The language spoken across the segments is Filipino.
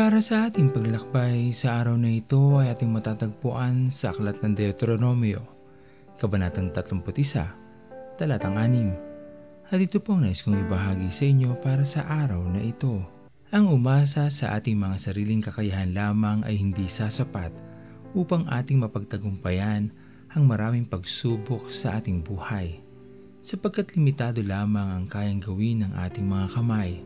Para sa ating paglalakbay sa araw na ito ay ating matatagpuan sa Aklat ng Deuteronomio, Kabanatang 31, Talatang 6. At ito po ang nais kong ibahagi sa inyo para sa araw na ito. Ang umasa sa ating mga sariling kakayahan lamang ay hindi sasapat upang ating mapagtagumpayan ang maraming pagsubok sa ating buhay sapagkat limitado lamang ang kayang gawin ng ating mga kamay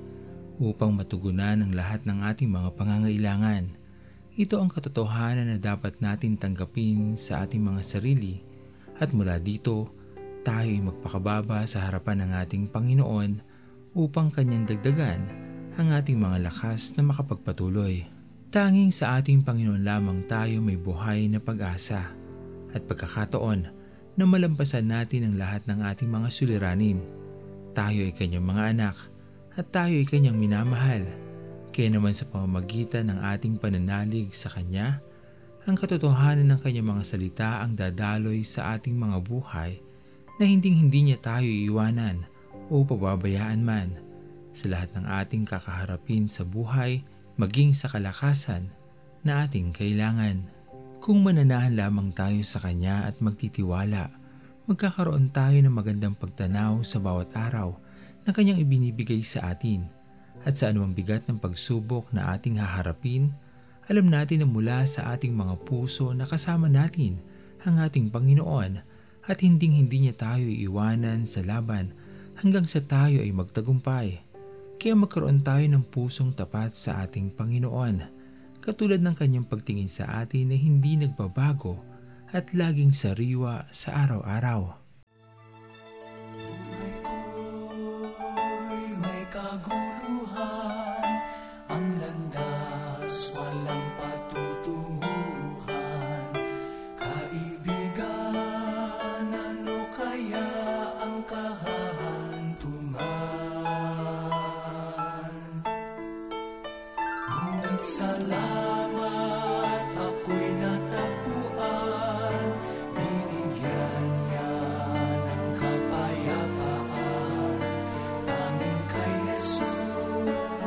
upang matugunan ang lahat ng ating mga pangangailangan. Ito ang katotohanan na dapat natin tanggapin sa ating mga sarili at mula dito tayo ay magpakababa sa harapan ng ating Panginoon upang kanyang dagdagan ang ating mga lakas na makapagpatuloy. Tanging sa ating Panginoon lamang tayo may buhay na pag-asa at pagkakataon na malampasan natin ang lahat ng ating mga suliranin. Tayo ay kanyang mga anak at tayo ay kanyang minamahal. Kaya naman sa pamamagitan ng ating pananalig sa kanya, ang katotohanan ng kanyang mga salita ang dadaloy sa ating mga buhay na hinding-hindi niya tayo iiwanan o pababayaan man sa lahat ng ating kakaharapin sa buhay maging sa kalakasan na ating kailangan. Kung mananahan lamang tayo sa Kanya at magtitiwala, magkakaroon tayo ng magandang pagtanaw sa bawat araw na kanyang ibinibigay sa atin at sa anumang bigat ng pagsubok na ating haharapin, alam natin na mula sa ating mga puso na kasama natin ang ating Panginoon at hinding-hindi niya tayo iiwanan sa laban hanggang sa tayo ay magtagumpay. Kaya magkaroon tayo ng pusong tapat sa ating Panginoon, katulad ng kanyang pagtingin sa atin na hindi nagbabago at laging sariwa sa araw-araw.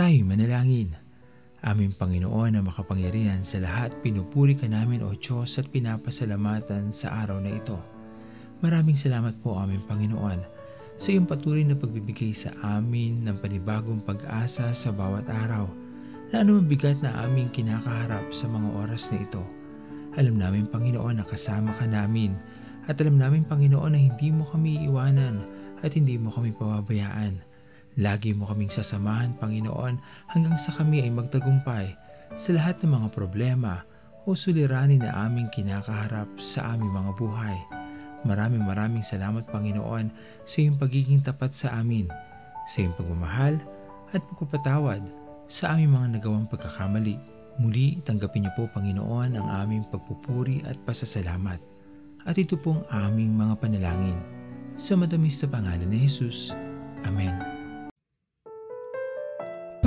Tayo manalangin. Aming Panginoon na makapangyarihan sa lahat, pinupuri ka namin o Diyos at pinapasalamatan sa araw na ito. Maraming salamat po aming Panginoon sa iyong patuloy na pagbibigay sa amin ng panibagong pag-asa sa bawat araw na anumang bigat na aming kinakaharap sa mga oras na ito. Alam namin Panginoon na kasama ka namin at alam namin Panginoon na hindi mo kami iwanan at hindi mo kami pababayaan. Lagi mo kaming sasamahan, Panginoon, hanggang sa kami ay magtagumpay sa lahat ng mga problema o suliranin na aming kinakaharap sa aming mga buhay. Maraming maraming salamat, Panginoon, sa iyong pagiging tapat sa amin, sa iyong pagmamahal at pagpapatawad sa aming mga nagawang pagkakamali. Muli, tanggapin niyo po, Panginoon, ang aming pagpupuri at pasasalamat. At ito pong aming mga panalangin. Sa matamis na pangalan ni Jesus. Amen.